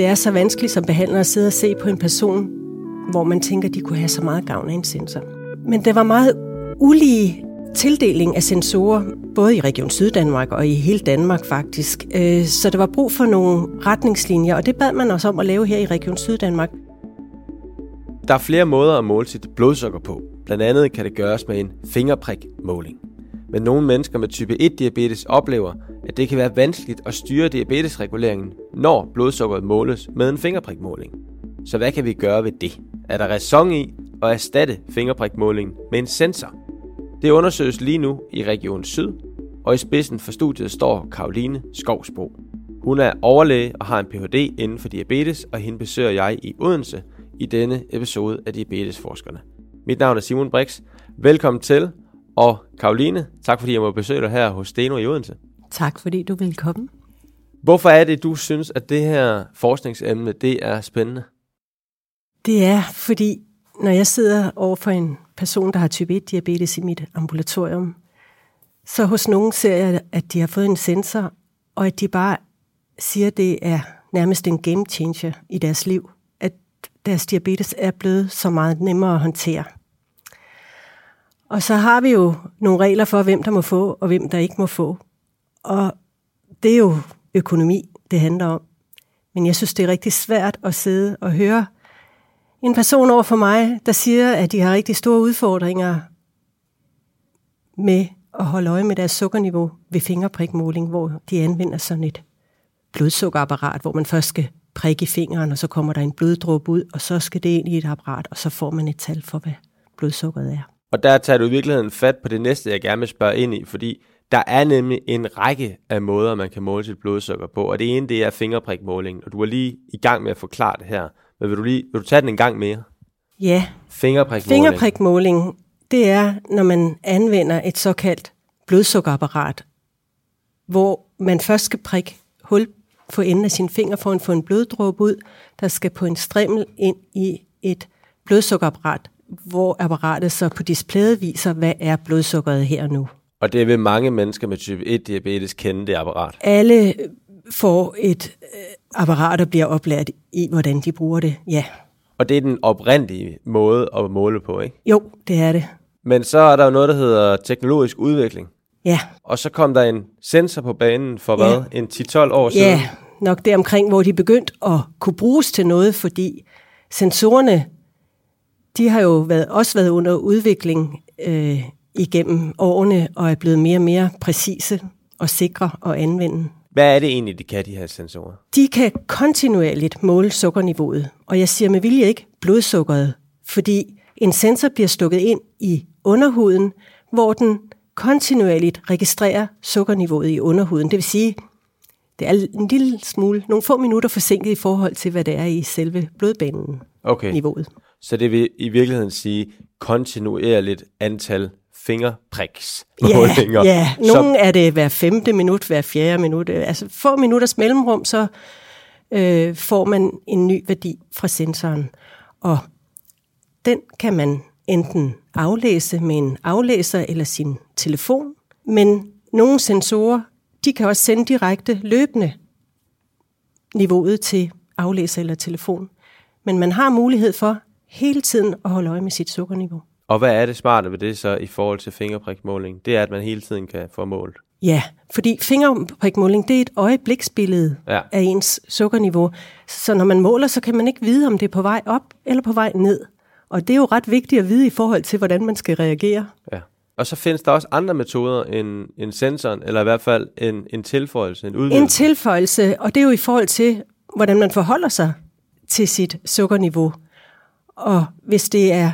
det er så vanskeligt som behandler at sidde og se på en person, hvor man tænker, de kunne have så meget gavn af en sensor. Men det var meget ulige tildeling af sensorer, både i Region Syddanmark og i hele Danmark faktisk. Øh, så der var brug for nogle retningslinjer, og det bad man os om at lave her i Region Syddanmark. Der er flere måder at måle sit blodsukker på. Blandt andet kan det gøres med en fingerprikmåling. Men nogle mennesker med type 1-diabetes oplever, at det kan være vanskeligt at styre diabetesreguleringen, når blodsukkeret måles med en fingerprikmåling. Så hvad kan vi gøre ved det? Er der ræson i at erstatte fingerprikmålingen med en sensor? Det undersøges lige nu i Region Syd, og i spidsen for studiet står Karoline Skovsbro. Hun er overlæge og har en Ph.D. inden for diabetes, og hende besøger jeg i Odense i denne episode af Diabetesforskerne. Mit navn er Simon Brix. Velkommen til, og Karoline, tak fordi jeg må besøge dig her hos Steno i Odense. Tak fordi du vil komme. Hvorfor er det, du synes, at det her forskningsemne det er spændende? Det er, fordi når jeg sidder over for en person, der har type 1-diabetes i mit ambulatorium, så hos nogen ser jeg, at de har fået en sensor, og at de bare siger, at det er nærmest en game changer i deres liv. At deres diabetes er blevet så meget nemmere at håndtere. Og så har vi jo nogle regler for, hvem der må få, og hvem der ikke må få. Og det er jo økonomi, det handler om. Men jeg synes, det er rigtig svært at sidde og høre en person over for mig, der siger, at de har rigtig store udfordringer med at holde øje med deres sukkerniveau ved fingerprikmåling, hvor de anvender sådan et blodsukkerapparat, hvor man først skal prikke i fingeren, og så kommer der en bloddråbe ud, og så skal det ind i et apparat, og så får man et tal for, hvad blodsukkeret er. Og der tager du i virkeligheden fat på det næste, jeg gerne vil spørge ind i, fordi der er nemlig en række af måder, man kan måle sit blodsukker på, og det ene det er fingerprikmåling, og du er lige i gang med at forklare det her. Men vil du, lige, vil du tage den en gang mere? Ja. Fingerprikmåling. Fingerprikmåling, det er, når man anvender et såkaldt blodsukkerapparat, hvor man først skal prikke hul på enden af sin finger for at få en bloddråbe ud, der skal på en strimmel ind i et blodsukkerapparat, hvor apparatet så på displayet viser, hvad er blodsukkeret her nu. Og det vil mange mennesker med type 1-diabetes kende det apparat? Alle får et øh, apparat, der bliver oplært i, hvordan de bruger det, ja. Og det er den oprindelige måde at måle på, ikke? Jo, det er det. Men så er der jo noget, der hedder teknologisk udvikling. Ja. Og så kom der en sensor på banen for hvad? Ja. En 10-12 år siden? Ja, nok deromkring, hvor de begyndte at kunne bruges til noget, fordi sensorerne, de har jo været, også været under udvikling øh, igennem årene, og er blevet mere og mere præcise og sikre at anvende. Hvad er det egentlig, de kan, de her sensorer? De kan kontinuerligt måle sukkerniveauet, og jeg siger med vilje ikke blodsukkeret, fordi en sensor bliver stukket ind i underhuden, hvor den kontinuerligt registrerer sukkerniveauet i underhuden. Det vil sige, det er en lille smule, nogle få minutter forsinket i forhold til, hvad det er i selve blodbanen okay. Så det vil i virkeligheden sige kontinuerligt antal fingerpriks målinger. Ja, ja. nogle er det hver femte minut, hver fjerde minut. Altså få minutters mellemrum, så øh, får man en ny værdi fra sensoren. Og den kan man enten aflæse med en aflæser eller sin telefon. Men nogle sensorer, de kan også sende direkte løbende niveauet til aflæser eller telefon. Men man har mulighed for hele tiden at holde øje med sit sukkerniveau. Og hvad er det smarte ved det så i forhold til fingerprikmåling? Det er, at man hele tiden kan få målt. Ja, fordi fingerprikmåling, det er et øjebliksbillede ja. af ens sukkerniveau. Så når man måler, så kan man ikke vide, om det er på vej op eller på vej ned. Og det er jo ret vigtigt at vide i forhold til, hvordan man skal reagere. Ja. Og så findes der også andre metoder end, end sensoren, eller i hvert fald en, en tilføjelse, en udvidelse. En tilføjelse, og det er jo i forhold til, hvordan man forholder sig til sit sukkerniveau. Og hvis det er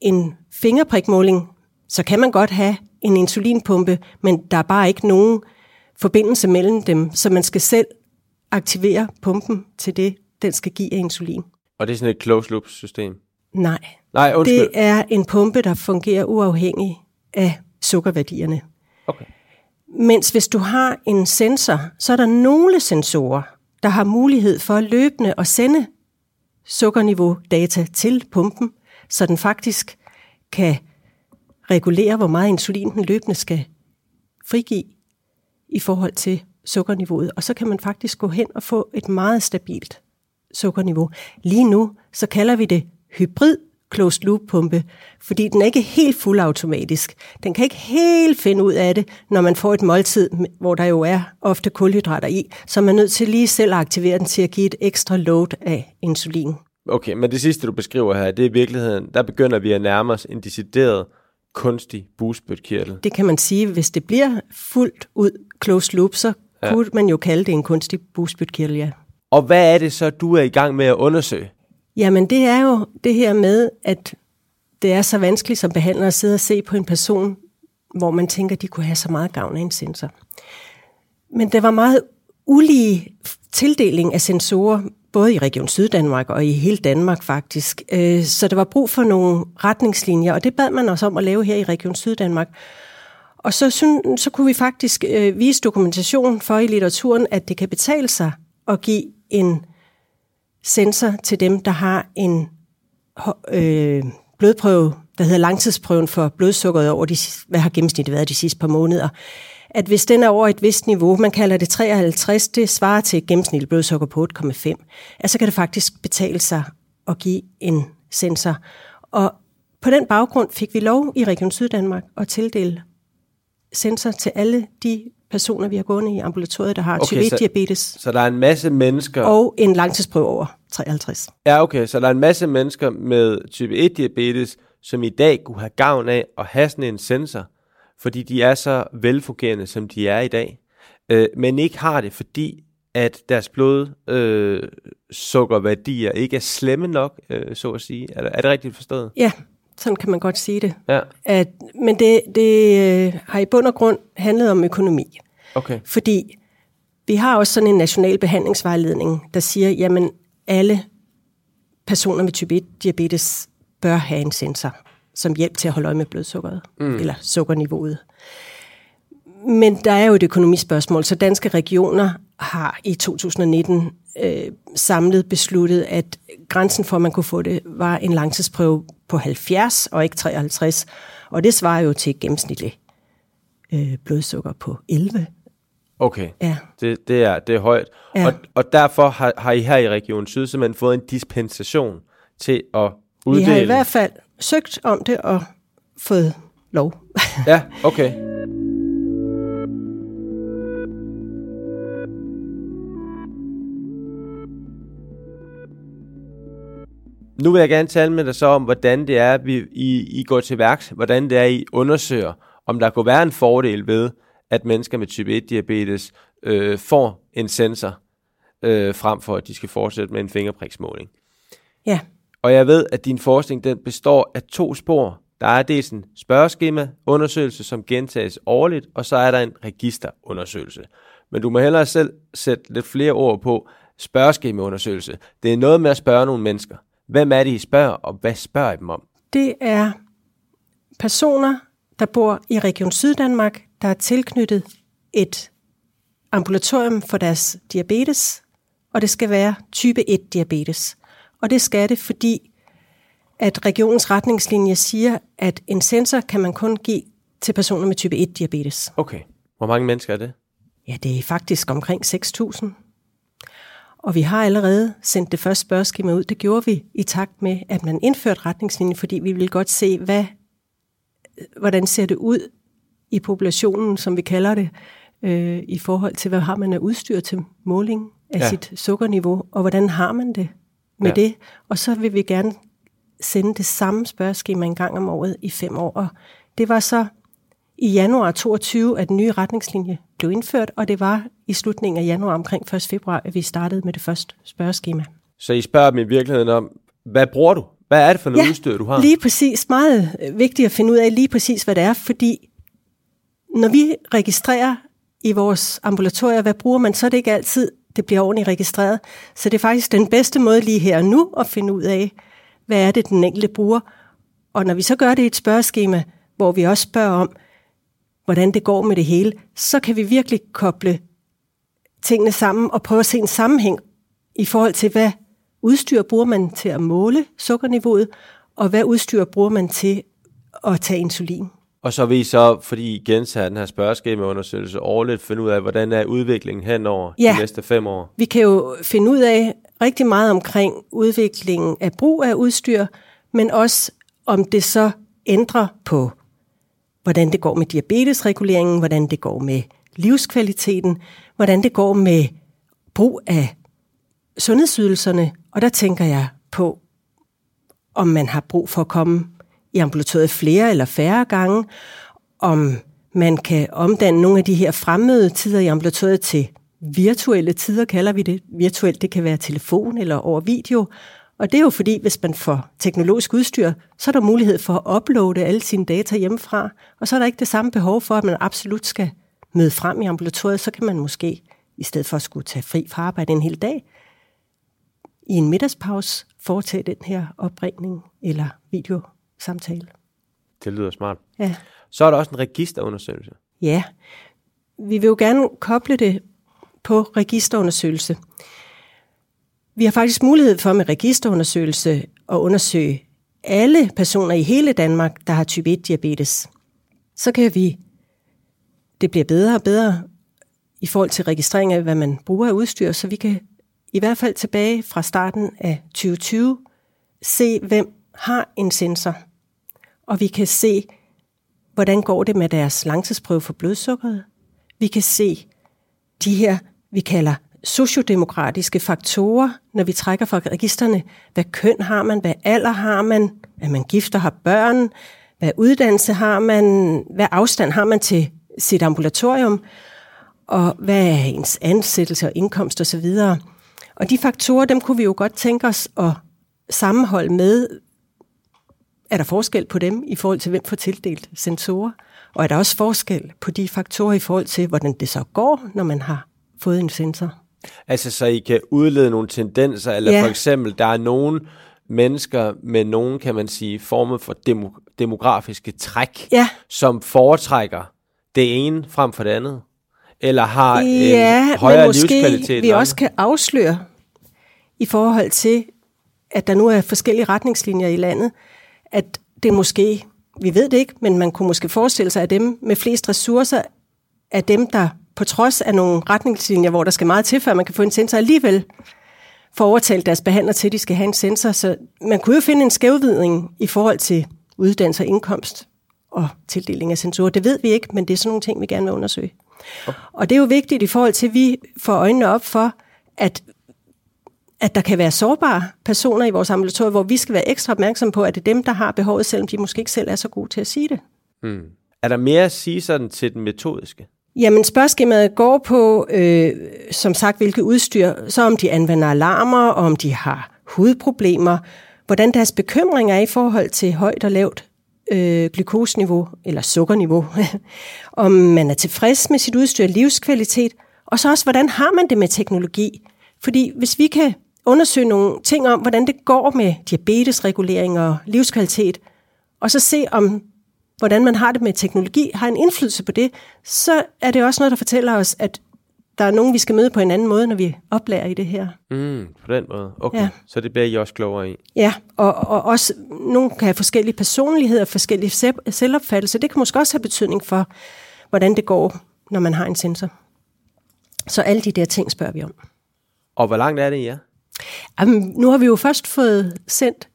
en fingerprikmåling, så kan man godt have en insulinpumpe, men der er bare ikke nogen forbindelse mellem dem, så man skal selv aktivere pumpen til det, den skal give af insulin. Og det er sådan et closed loop system? Nej. Nej, undskyld. Det er en pumpe, der fungerer uafhængig af sukkerværdierne. Okay. Mens hvis du har en sensor, så er der nogle sensorer, der har mulighed for løbende at sende sukkerniveau data til pumpen, så den faktisk kan regulere, hvor meget insulin den løbende skal frigive i forhold til sukkerniveauet. Og så kan man faktisk gå hen og få et meget stabilt sukkerniveau. Lige nu, så kalder vi det hybrid closed loop pumpe, fordi den er ikke helt fuldautomatisk. Den kan ikke helt finde ud af det, når man får et måltid, hvor der jo er ofte kulhydrater i, så man er nødt til lige selv at aktivere den til at give et ekstra load af insulin. Okay, men det sidste, du beskriver her, det er i virkeligheden, der begynder vi at nærme os en decideret kunstig bugspytkirtel. Det kan man sige, hvis det bliver fuldt ud closed loop, så ja. kunne man jo kalde det en kunstig bugspytkirtel, ja. Og hvad er det så, du er i gang med at undersøge? Jamen det er jo det her med, at det er så vanskeligt som behandler at sidde og se på en person, hvor man tænker, de kunne have så meget gavn af en sensor. Men det var meget ulige tildeling af sensorer, både i Region Syddanmark og i hele Danmark faktisk. Øh, så der var brug for nogle retningslinjer, og det bad man os om at lave her i Region Syddanmark. Og så, så kunne vi faktisk øh, vise dokumentation for i litteraturen, at det kan betale sig at give en sensor til dem, der har en øh, blodprøve, der hedder langtidsprøven for blodsukkeret over de, hvad har gennemsnittet været de sidste par måneder, at hvis den er over et vist niveau, man kalder det 53, det svarer til gennemsnitlig blodsukker på 8,5, så altså kan det faktisk betale sig at give en sensor. Og på den baggrund fik vi lov i Region Syddanmark at tildele sensor til alle de personer, vi har gående i ambulatoriet, der har okay, type 1-diabetes. Så, så der er en masse mennesker... Og en langtidsprøve over 53. Ja, okay. Så der er en masse mennesker med type 1-diabetes, som i dag kunne have gavn af at have sådan en sensor, fordi de er så velfungerende, som de er i dag, øh, men ikke har det, fordi at deres blodsukkerværdier øh, ikke er slemme nok, øh, så at sige. Er, er det rigtigt forstået? Ja, sådan kan man godt sige det. Ja. At, men det, det øh, har i bund og grund handlet om økonomi. Okay. Fordi vi har også sådan en national behandlingsvejledning, der siger, jamen alle personer med type 1-diabetes bør have en sensor som hjælp til at holde øje med blodsukkeret, mm. eller sukkerniveauet. Men der er jo et økonomisk spørgsmål, så danske regioner har i 2019 øh, samlet besluttet, at grænsen for, at man kunne få det, var en langtidsprøve på 70 og ikke 53. Og det svarer jo til gennemsnitligt øh, blodsukker på 11. Okay, ja. det, det, er, det er højt. Ja. Og, og derfor har, har I her i Region Syd simpelthen fået en dispensation til at uddele... Vi har i hvert fald søgt om det og fået lov. ja, okay. Nu vil jeg gerne tale med dig så om, hvordan det er, vi, I, I går til værks, hvordan det er, I undersøger, om der kunne være en fordel ved, at mennesker med type 1-diabetes øh, får en sensor, øh, frem for at de skal fortsætte med en fingerpriksmåling. Ja. Og jeg ved, at din forskning den består af to spor. Der er dels en spørgeskema undersøgelse, som gentages årligt, og så er der en registerundersøgelse. Men du må hellere selv sætte lidt flere ord på spørgeskemaundersøgelse. Det er noget med at spørge nogle mennesker. Hvem er det, I spørger, og hvad spørger I dem om? Det er personer, der bor i Region Syddanmark, der er tilknyttet et ambulatorium for deres diabetes, og det skal være type 1 diabetes. Og det skal det, fordi at regionens retningslinje siger, at en sensor kan man kun give til personer med type 1 diabetes. Okay. Hvor mange mennesker er det? Ja, det er faktisk omkring 6.000. Og vi har allerede sendt det første spørgeskema ud. Det gjorde vi i takt med, at man indførte retningslinjen, fordi vi ville godt se, hvad, hvordan ser det ud i populationen, som vi kalder det, øh, i forhold til, hvad har man af udstyr til måling af ja. sit sukkerniveau, og hvordan har man det med ja. det. Og så vil vi gerne sende det samme spørgeskema en gang om året i fem år. Og det var så i januar 22, at den nye retningslinje blev indført, og det var i slutningen af januar omkring 1. februar, at vi startede med det første spørgeskema. Så I spørger dem i virkeligheden om, hvad bruger du? Hvad er det for noget ja, udstyr, du har? lige præcis. Meget vigtigt at finde ud af lige præcis, hvad det er, fordi når vi registrerer i vores ambulatorier, hvad bruger man, så er det ikke altid det bliver ordentligt registreret. Så det er faktisk den bedste måde lige her og nu at finde ud af, hvad er det, den enkelte bruger. Og når vi så gør det i et spørgeskema, hvor vi også spørger om, hvordan det går med det hele, så kan vi virkelig koble tingene sammen og prøve at se en sammenhæng i forhold til, hvad udstyr bruger man til at måle sukkerniveauet, og hvad udstyr bruger man til at tage insulin. Og så vil I så, fordi I gentager den her spørgeskemaundersøgelse årligt, finde ud af, hvordan er udviklingen hen over ja. de næste fem år? vi kan jo finde ud af rigtig meget omkring udviklingen af brug af udstyr, men også om det så ændrer på, hvordan det går med diabetesreguleringen, hvordan det går med livskvaliteten, hvordan det går med brug af sundhedsydelserne. Og der tænker jeg på, om man har brug for at komme i ambulatoriet flere eller færre gange, om man kan omdanne nogle af de her fremmede tider i ambulatoriet til virtuelle tider, kalder vi det. Virtuelt, det kan være telefon eller over video. Og det er jo fordi, hvis man får teknologisk udstyr, så er der mulighed for at uploade alle sine data hjemmefra, og så er der ikke det samme behov for, at man absolut skal møde frem i ambulatoriet, så kan man måske, i stedet for at skulle tage fri fra arbejde en hel dag, i en middagspause foretage den her opringning eller videosamtale. Det lyder smart. Ja. Så er der også en registerundersøgelse. Ja, vi vil jo gerne koble det på registerundersøgelse. Vi har faktisk mulighed for med registerundersøgelse at undersøge alle personer i hele Danmark, der har type 1-diabetes. Så kan vi, det bliver bedre og bedre i forhold til registrering af, hvad man bruger af udstyr, så vi kan i hvert fald tilbage fra starten af 2020 se, hvem har en sensor. Og vi kan se, hvordan går det med deres langtidsprøve for blodsukkeret. Vi kan se de her, vi kalder sociodemokratiske faktorer, når vi trækker fra registerne. Hvad køn har man? Hvad alder har man? Er man gift og har børn? Hvad uddannelse har man? Hvad afstand har man til sit ambulatorium? Og hvad er ens ansættelse og indkomst osv.? Og de faktorer, dem kunne vi jo godt tænke os at sammenholde med, er der forskel på dem i forhold til, hvem får tildelt sensorer? Og er der også forskel på de faktorer i forhold til, hvordan det så går, når man har fået en sensor? Altså, så I kan udlede nogle tendenser, eller ja. for eksempel, der er nogle mennesker med nogle, kan man sige, former for demo- demografiske træk, ja. som foretrækker det ene frem for det andet? Eller har ja, en højere men måske livskvalitet? vi også kan afsløre i forhold til, at der nu er forskellige retningslinjer i landet, at det måske, vi ved det ikke, men man kunne måske forestille sig, at dem med flest ressourcer er dem, der på trods af nogle retningslinjer, hvor der skal meget til, før man kan få en sensor, alligevel får overtalt deres behandler til, at de skal have en sensor. Så man kunne jo finde en skævvidning i forhold til uddannelse og indkomst og tildeling af sensorer. Det ved vi ikke, men det er sådan nogle ting, vi gerne vil undersøge. Og det er jo vigtigt i forhold til, at vi får øjnene op for, at at der kan være sårbare personer i vores ambulatorie, hvor vi skal være ekstra opmærksomme på, at det er dem, der har behovet, selvom de måske ikke selv er så gode til at sige det. Mm. Er der mere at sige sådan til den metodiske? Jamen spørgsmålet går på, øh, som sagt, hvilket udstyr, så om de anvender alarmer, og om de har hudproblemer, hvordan deres bekymringer er i forhold til højt og lavt øh, glukoseniveau eller sukkerniveau, om man er tilfreds med sit udstyr, livskvalitet, og så også, hvordan har man det med teknologi? Fordi hvis vi kan undersøge nogle ting om, hvordan det går med diabetesregulering og livskvalitet, og så se om, hvordan man har det med teknologi, har en indflydelse på det, så er det også noget, der fortæller os, at der er nogen, vi skal møde på en anden måde, når vi oplærer i det her. Mm, på den måde. Okay, ja. så det bliver I også klogere i. Ja, og, og også nogen kan have forskellige personligheder, forskellige selvopfattelse. Det kan måske også have betydning for, hvordan det går, når man har en sensor. Så alle de der ting spørger vi om. Og hvor langt er det, ja? Jamen, nu har vi jo først fået sendt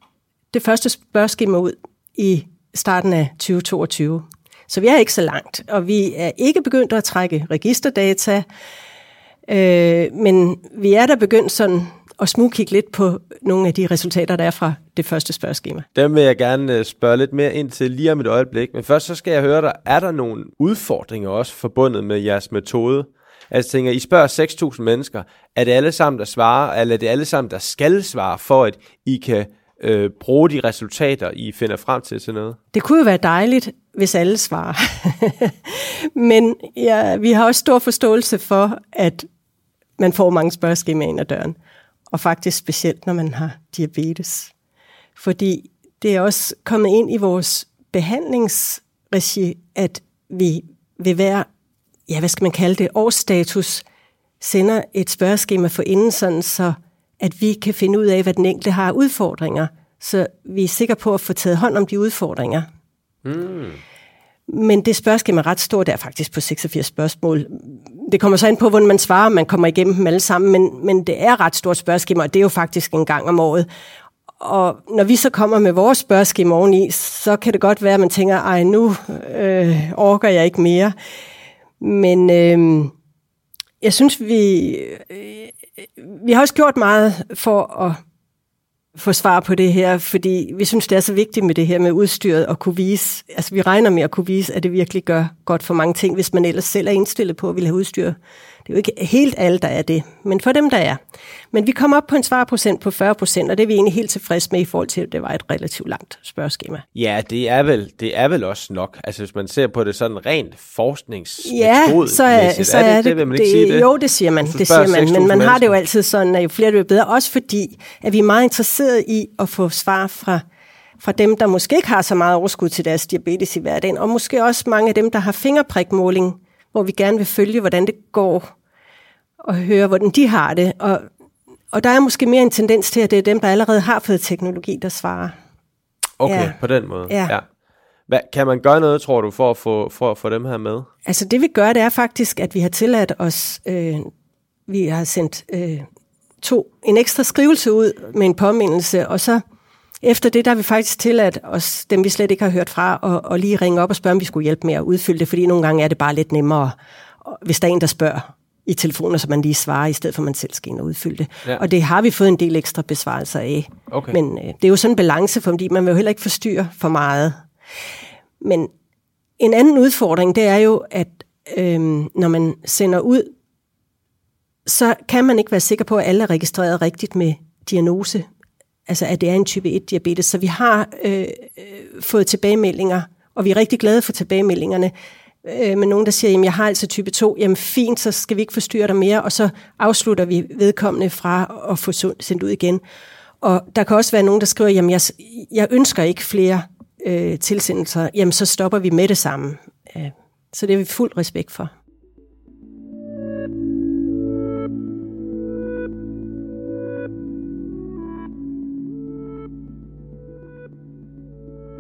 det første spørgeskema ud i starten af 2022. Så vi er ikke så langt, og vi er ikke begyndt at trække registerdata, øh, men vi er da begyndt sådan at smugkigge lidt på nogle af de resultater, der er fra det første spørgeskema. Dem vil jeg gerne øh, spørge lidt mere ind til lige om et øjeblik, men først så skal jeg høre dig, er der nogle udfordringer også forbundet med jeres metode? Altså tænker, I spørger 6.000 mennesker, er det alle sammen, der svarer, eller er det alle sammen, der skal svare, for at I kan øh, bruge de resultater, I finder frem til til noget? Det kunne jo være dejligt, hvis alle svarer. Men ja, vi har også stor forståelse for, at man får mange spørgeskemaer ind ad døren. Og faktisk specielt, når man har diabetes. Fordi det er også kommet ind i vores behandlingsregi, at vi ved hver ja, hvad skal man kalde det, årsstatus, sender et spørgeskema for inden, sådan så at vi kan finde ud af, hvad den enkelte har udfordringer, så vi er sikre på at få taget hånd om de udfordringer. Mm. Men det spørgeskema er ret stort, det er faktisk på 86 spørgsmål. Det kommer så ind på, hvordan man svarer, man kommer igennem dem alle sammen, men, men det er ret stort spørgeskema, og det er jo faktisk en gang om året. Og når vi så kommer med vores spørgeskema oveni, så kan det godt være, at man tænker, ej, nu øh, orker jeg ikke mere. Men øh, jeg synes, vi, øh, vi har også gjort meget for at få svar på det her, fordi vi synes, det er så vigtigt med det her med udstyret at kunne vise, altså vi regner med at kunne vise, at det virkelig gør godt for mange ting, hvis man ellers selv er indstillet på at ville have udstyr det er jo ikke helt alle, der er det, men for dem, der er. Men vi kom op på en svarprocent på 40 procent, og det er vi egentlig helt tilfreds med i forhold til, at det var et relativt langt spørgeskema. Ja, det er vel, det er vel også nok. Altså hvis man ser på det sådan rent forskningsmetode. Ja, så er, så er, er det, det, vil man ikke det, sige det? Jo, det siger man, det siger man. Men man har det jo altid sådan, at jo flere det er bedre. Også fordi, at vi er meget interesserede i at få svar fra fra dem, der måske ikke har så meget overskud til deres diabetes i hverdagen, og måske også mange af dem, der har fingerprikmåling hvor vi gerne vil følge, hvordan det går, og høre, hvordan de har det. Og, og der er måske mere en tendens til, at det er dem, der allerede har fået teknologi, der svarer. Okay, ja. på den måde. Ja. ja. Hvad, kan man gøre noget, tror du, for at, få, for at få dem her med? Altså det vi gør, det er faktisk, at vi har tilladt os, øh, vi har sendt øh, to, en ekstra skrivelse ud med en påmindelse, og så efter det, der har vi faktisk tilladt os, dem vi slet ikke har hørt fra, og, og lige ringe op og spørge, om vi skulle hjælpe med at udfylde det, fordi nogle gange er det bare lidt nemmere, hvis der er en, der spørger i telefonen, så man lige svarer, i stedet for at man selv skal ind og udfylde det. Ja. Og det har vi fået en del ekstra besvarelser af. Okay. Men øh, det er jo sådan en balance, fordi man vil jo heller ikke forstyrre for meget. Men en anden udfordring, det er jo, at øh, når man sender ud, så kan man ikke være sikker på, at alle er registreret rigtigt med diagnose altså at det er en type 1-diabetes. Så vi har øh, øh, fået tilbagemeldinger, og vi er rigtig glade for tilbagemeldingerne, øh, med nogen, der siger, jamen jeg har altså type 2, jamen fint, så skal vi ikke forstyrre dig mere, og så afslutter vi vedkommende fra at få sendt ud igen. Og der kan også være nogen, der skriver, jamen jeg, jeg ønsker ikke flere øh, tilsendelser, jamen så stopper vi med det samme. Øh, så det er vi fuld respekt for.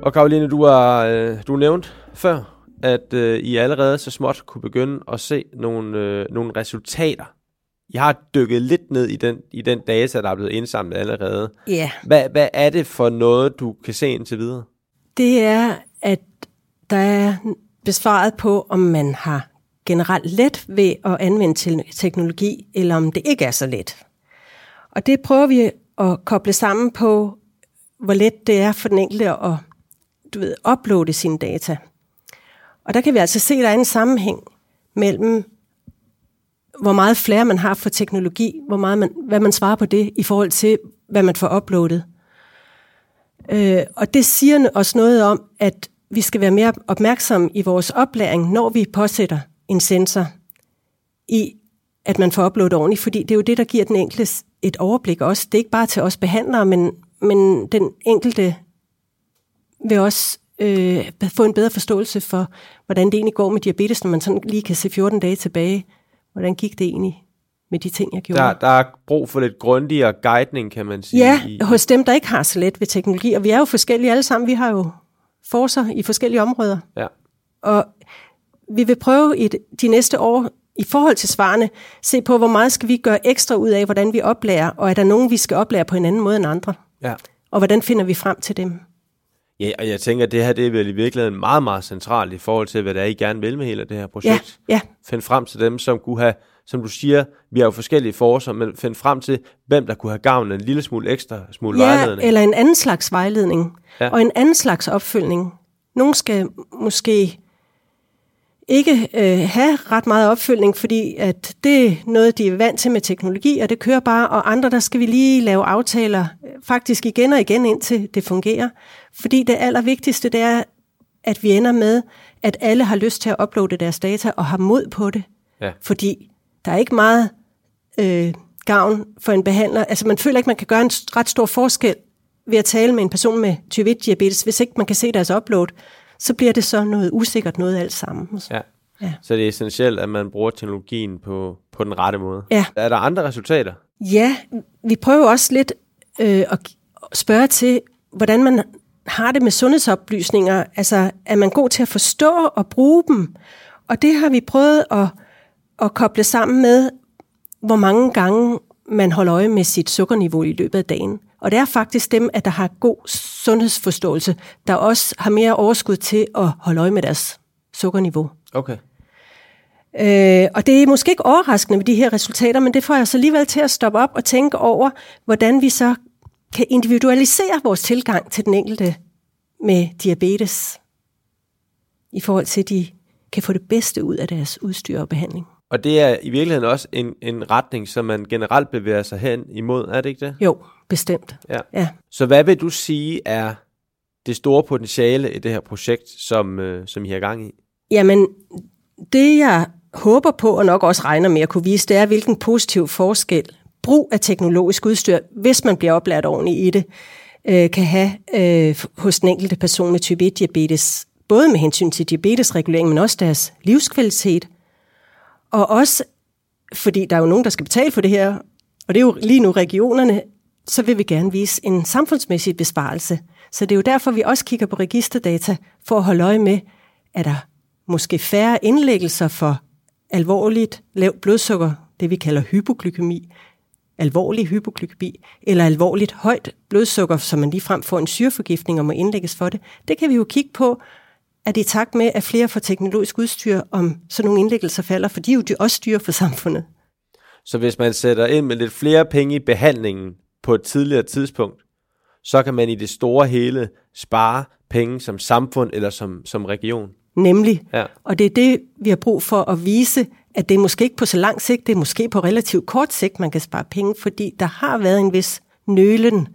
Og Karoline, du har øh, du nævnt før, at øh, I allerede så småt kunne begynde at se nogle, øh, nogle resultater. I har dykket lidt ned i den, i den data, der er blevet indsamlet allerede. Ja. Yeah. Hvad, hvad er det for noget, du kan se indtil videre? Det er, at der er besvaret på, om man har generelt let ved at anvende teknologi, eller om det ikke er så let. Og det prøver vi at koble sammen på, hvor let det er for den enkelte at du ved, uploade sine data. Og der kan vi altså se, at der er en sammenhæng mellem, hvor meget flere man har for teknologi, hvor meget man, hvad man svarer på det, i forhold til, hvad man får uploadet. Øh, og det siger os noget om, at vi skal være mere opmærksomme i vores oplæring, når vi påsætter en sensor, i at man får uploadet ordentligt, fordi det er jo det, der giver den enkelte et overblik også. Det er ikke bare til os behandlere, men, men den enkelte vil også øh, få en bedre forståelse for, hvordan det egentlig går med diabetes, når man sådan lige kan se 14 dage tilbage. Hvordan gik det egentlig med de ting, jeg gjorde? Der, der er brug for lidt grundigere guidning, kan man sige. Ja, i, hos dem, der ikke har så let ved teknologi. Og vi er jo forskellige alle sammen. Vi har jo forser i forskellige områder. Ja. Og vi vil prøve i de næste år, i forhold til svarene, se på, hvor meget skal vi gøre ekstra ud af, hvordan vi oplærer, og er der nogen, vi skal oplære på en anden måde end andre? Ja. Og hvordan finder vi frem til dem? Ja, og jeg tænker, at det her det er vel i virkeligheden meget, meget centralt i forhold til, hvad det er, I gerne vil med hele det her projekt. Ja, ja. Find frem til dem, som kunne have, som du siger, vi har jo forskellige forser, men find frem til, hvem der kunne have gavn af en lille smule ekstra smule ja, vejledning. eller en anden slags vejledning, ja. og en anden slags opfølgning. Nogle skal måske ikke øh, have ret meget opfølgning, fordi at det er noget, de er vant til med teknologi, og det kører bare, og andre, der skal vi lige lave aftaler, faktisk igen og igen, indtil det fungerer. Fordi det allervigtigste, det er, at vi ender med, at alle har lyst til at uploade deres data, og har mod på det. Ja. Fordi der er ikke meget øh, gavn for en behandler. Altså man føler ikke, man kan gøre en ret stor forskel ved at tale med en person med type 1-diabetes, hvis ikke man kan se deres upload så bliver det så noget usikkert noget alt sammen. Ja. ja. Så det er essentielt, at man bruger teknologien på, på den rette måde. Ja. Er der andre resultater? Ja, vi prøver også lidt øh, at spørge til, hvordan man har det med sundhedsoplysninger. Altså, er man god til at forstå og bruge dem? Og det har vi prøvet at, at koble sammen med, hvor mange gange man holder øje med sit sukkerniveau i løbet af dagen. Og det er faktisk dem, at der har god sundhedsforståelse, der også har mere overskud til at holde øje med deres sukkerniveau. Okay. Øh, og det er måske ikke overraskende med de her resultater, men det får jeg så alligevel til at stoppe op og tænke over, hvordan vi så kan individualisere vores tilgang til den enkelte med diabetes, i forhold til, at de kan få det bedste ud af deres udstyr og behandling. Og det er i virkeligheden også en, en retning, som man generelt bevæger sig hen imod, er det ikke det? Jo, bestemt. Ja. ja. Så hvad vil du sige er det store potentiale i det her projekt, som, øh, som I har gang i? Jamen, det jeg håber på, og nok også regner med at kunne vise, det er, hvilken positiv forskel brug af teknologisk udstyr, hvis man bliver oplært ordentligt i det, øh, kan have øh, hos den enkelte person med type 1-diabetes, både med hensyn til diabetesregulering, men også deres livskvalitet, og også fordi der er jo nogen, der skal betale for det her, og det er jo lige nu regionerne, så vil vi gerne vise en samfundsmæssig besparelse. Så det er jo derfor, vi også kigger på registerdata for at holde øje med, er der måske færre indlæggelser for alvorligt lavt blodsukker, det vi kalder hypoglykemi, alvorlig hypoglykemi, eller alvorligt højt blodsukker, så man frem får en syreforgiftning og må indlægges for det. Det kan vi jo kigge på, at i takt med, at flere får teknologisk udstyr, om sådan nogle indlæggelser falder, for de er jo også dyre for samfundet. Så hvis man sætter ind med lidt flere penge i behandlingen på et tidligere tidspunkt, så kan man i det store hele spare penge som samfund eller som, som region. Nemlig. Ja. Og det er det, vi har brug for at vise, at det er måske ikke på så lang sigt, det er måske på relativt kort sigt, man kan spare penge, fordi der har været en vis nølen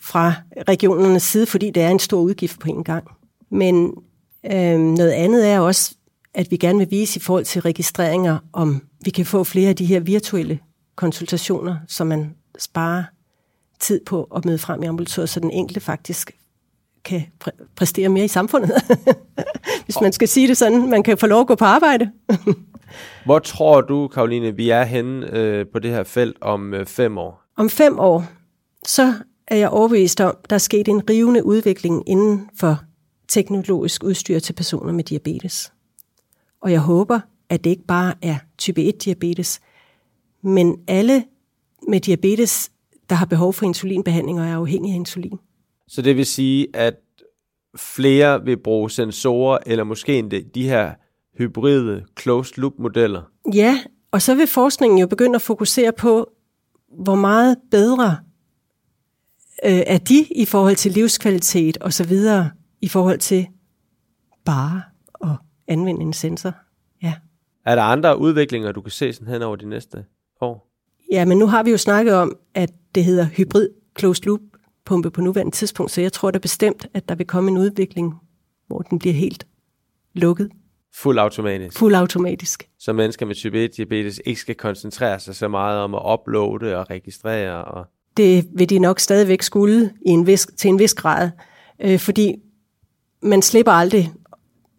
fra regionernes side, fordi det er en stor udgift på en gang. Men øh, noget andet er også, at vi gerne vil vise i forhold til registreringer, om vi kan få flere af de her virtuelle konsultationer, så man sparer tid på at møde frem i ambulatoriet, så den enkelte faktisk kan præ- præstere mere i samfundet. Hvis man skal sige det sådan, man kan få lov at gå på arbejde. Hvor tror du, Karoline, vi er henne øh, på det her felt om øh, fem år? Om fem år, så er jeg overbevist om, der er sket en rivende udvikling inden for teknologisk udstyr til personer med diabetes. Og jeg håber, at det ikke bare er type 1-diabetes, men alle med diabetes, der har behov for insulinbehandling og er afhængige af insulin. Så det vil sige, at flere vil bruge sensorer, eller måske de her hybride closed loop modeller? Ja, og så vil forskningen jo begynde at fokusere på, hvor meget bedre øh, er de i forhold til livskvalitet og så videre, i forhold til bare at anvende en sensor. Ja. Er der andre udviklinger, du kan se sådan hen over de næste år? Ja, men nu har vi jo snakket om, at det hedder hybrid closed loop pumpe på nuværende tidspunkt, så jeg tror da bestemt, at der vil komme en udvikling, hvor den bliver helt lukket. Fuld automatisk. Fuld automatisk. Så mennesker med type 1 diabetes ikke skal koncentrere sig så meget om at uploade og registrere. Og... Det vil de nok stadigvæk skulle i en vis, til en vis grad, øh, fordi man slipper aldrig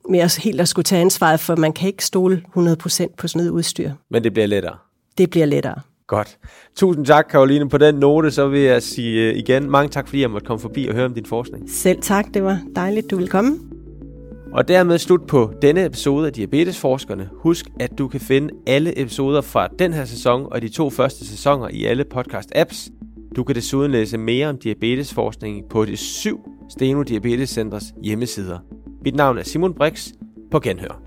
med at helt at skulle tage ansvaret, for man kan ikke stole 100% på sådan noget udstyr. Men det bliver lettere? Det bliver lettere. Godt. Tusind tak, Karoline. På den note, så vil jeg sige øh, igen mange tak, fordi jeg måtte komme forbi og høre om din forskning. Selv tak. Det var dejligt, du ville komme. Og dermed slut på denne episode af Diabetesforskerne. Husk, at du kan finde alle episoder fra den her sæson og de to første sæsoner i alle podcast-apps. Du kan desuden læse mere om diabetesforskning på de syv Steno Diabetes Centers hjemmesider. Mit navn er Simon Brix. På genhør.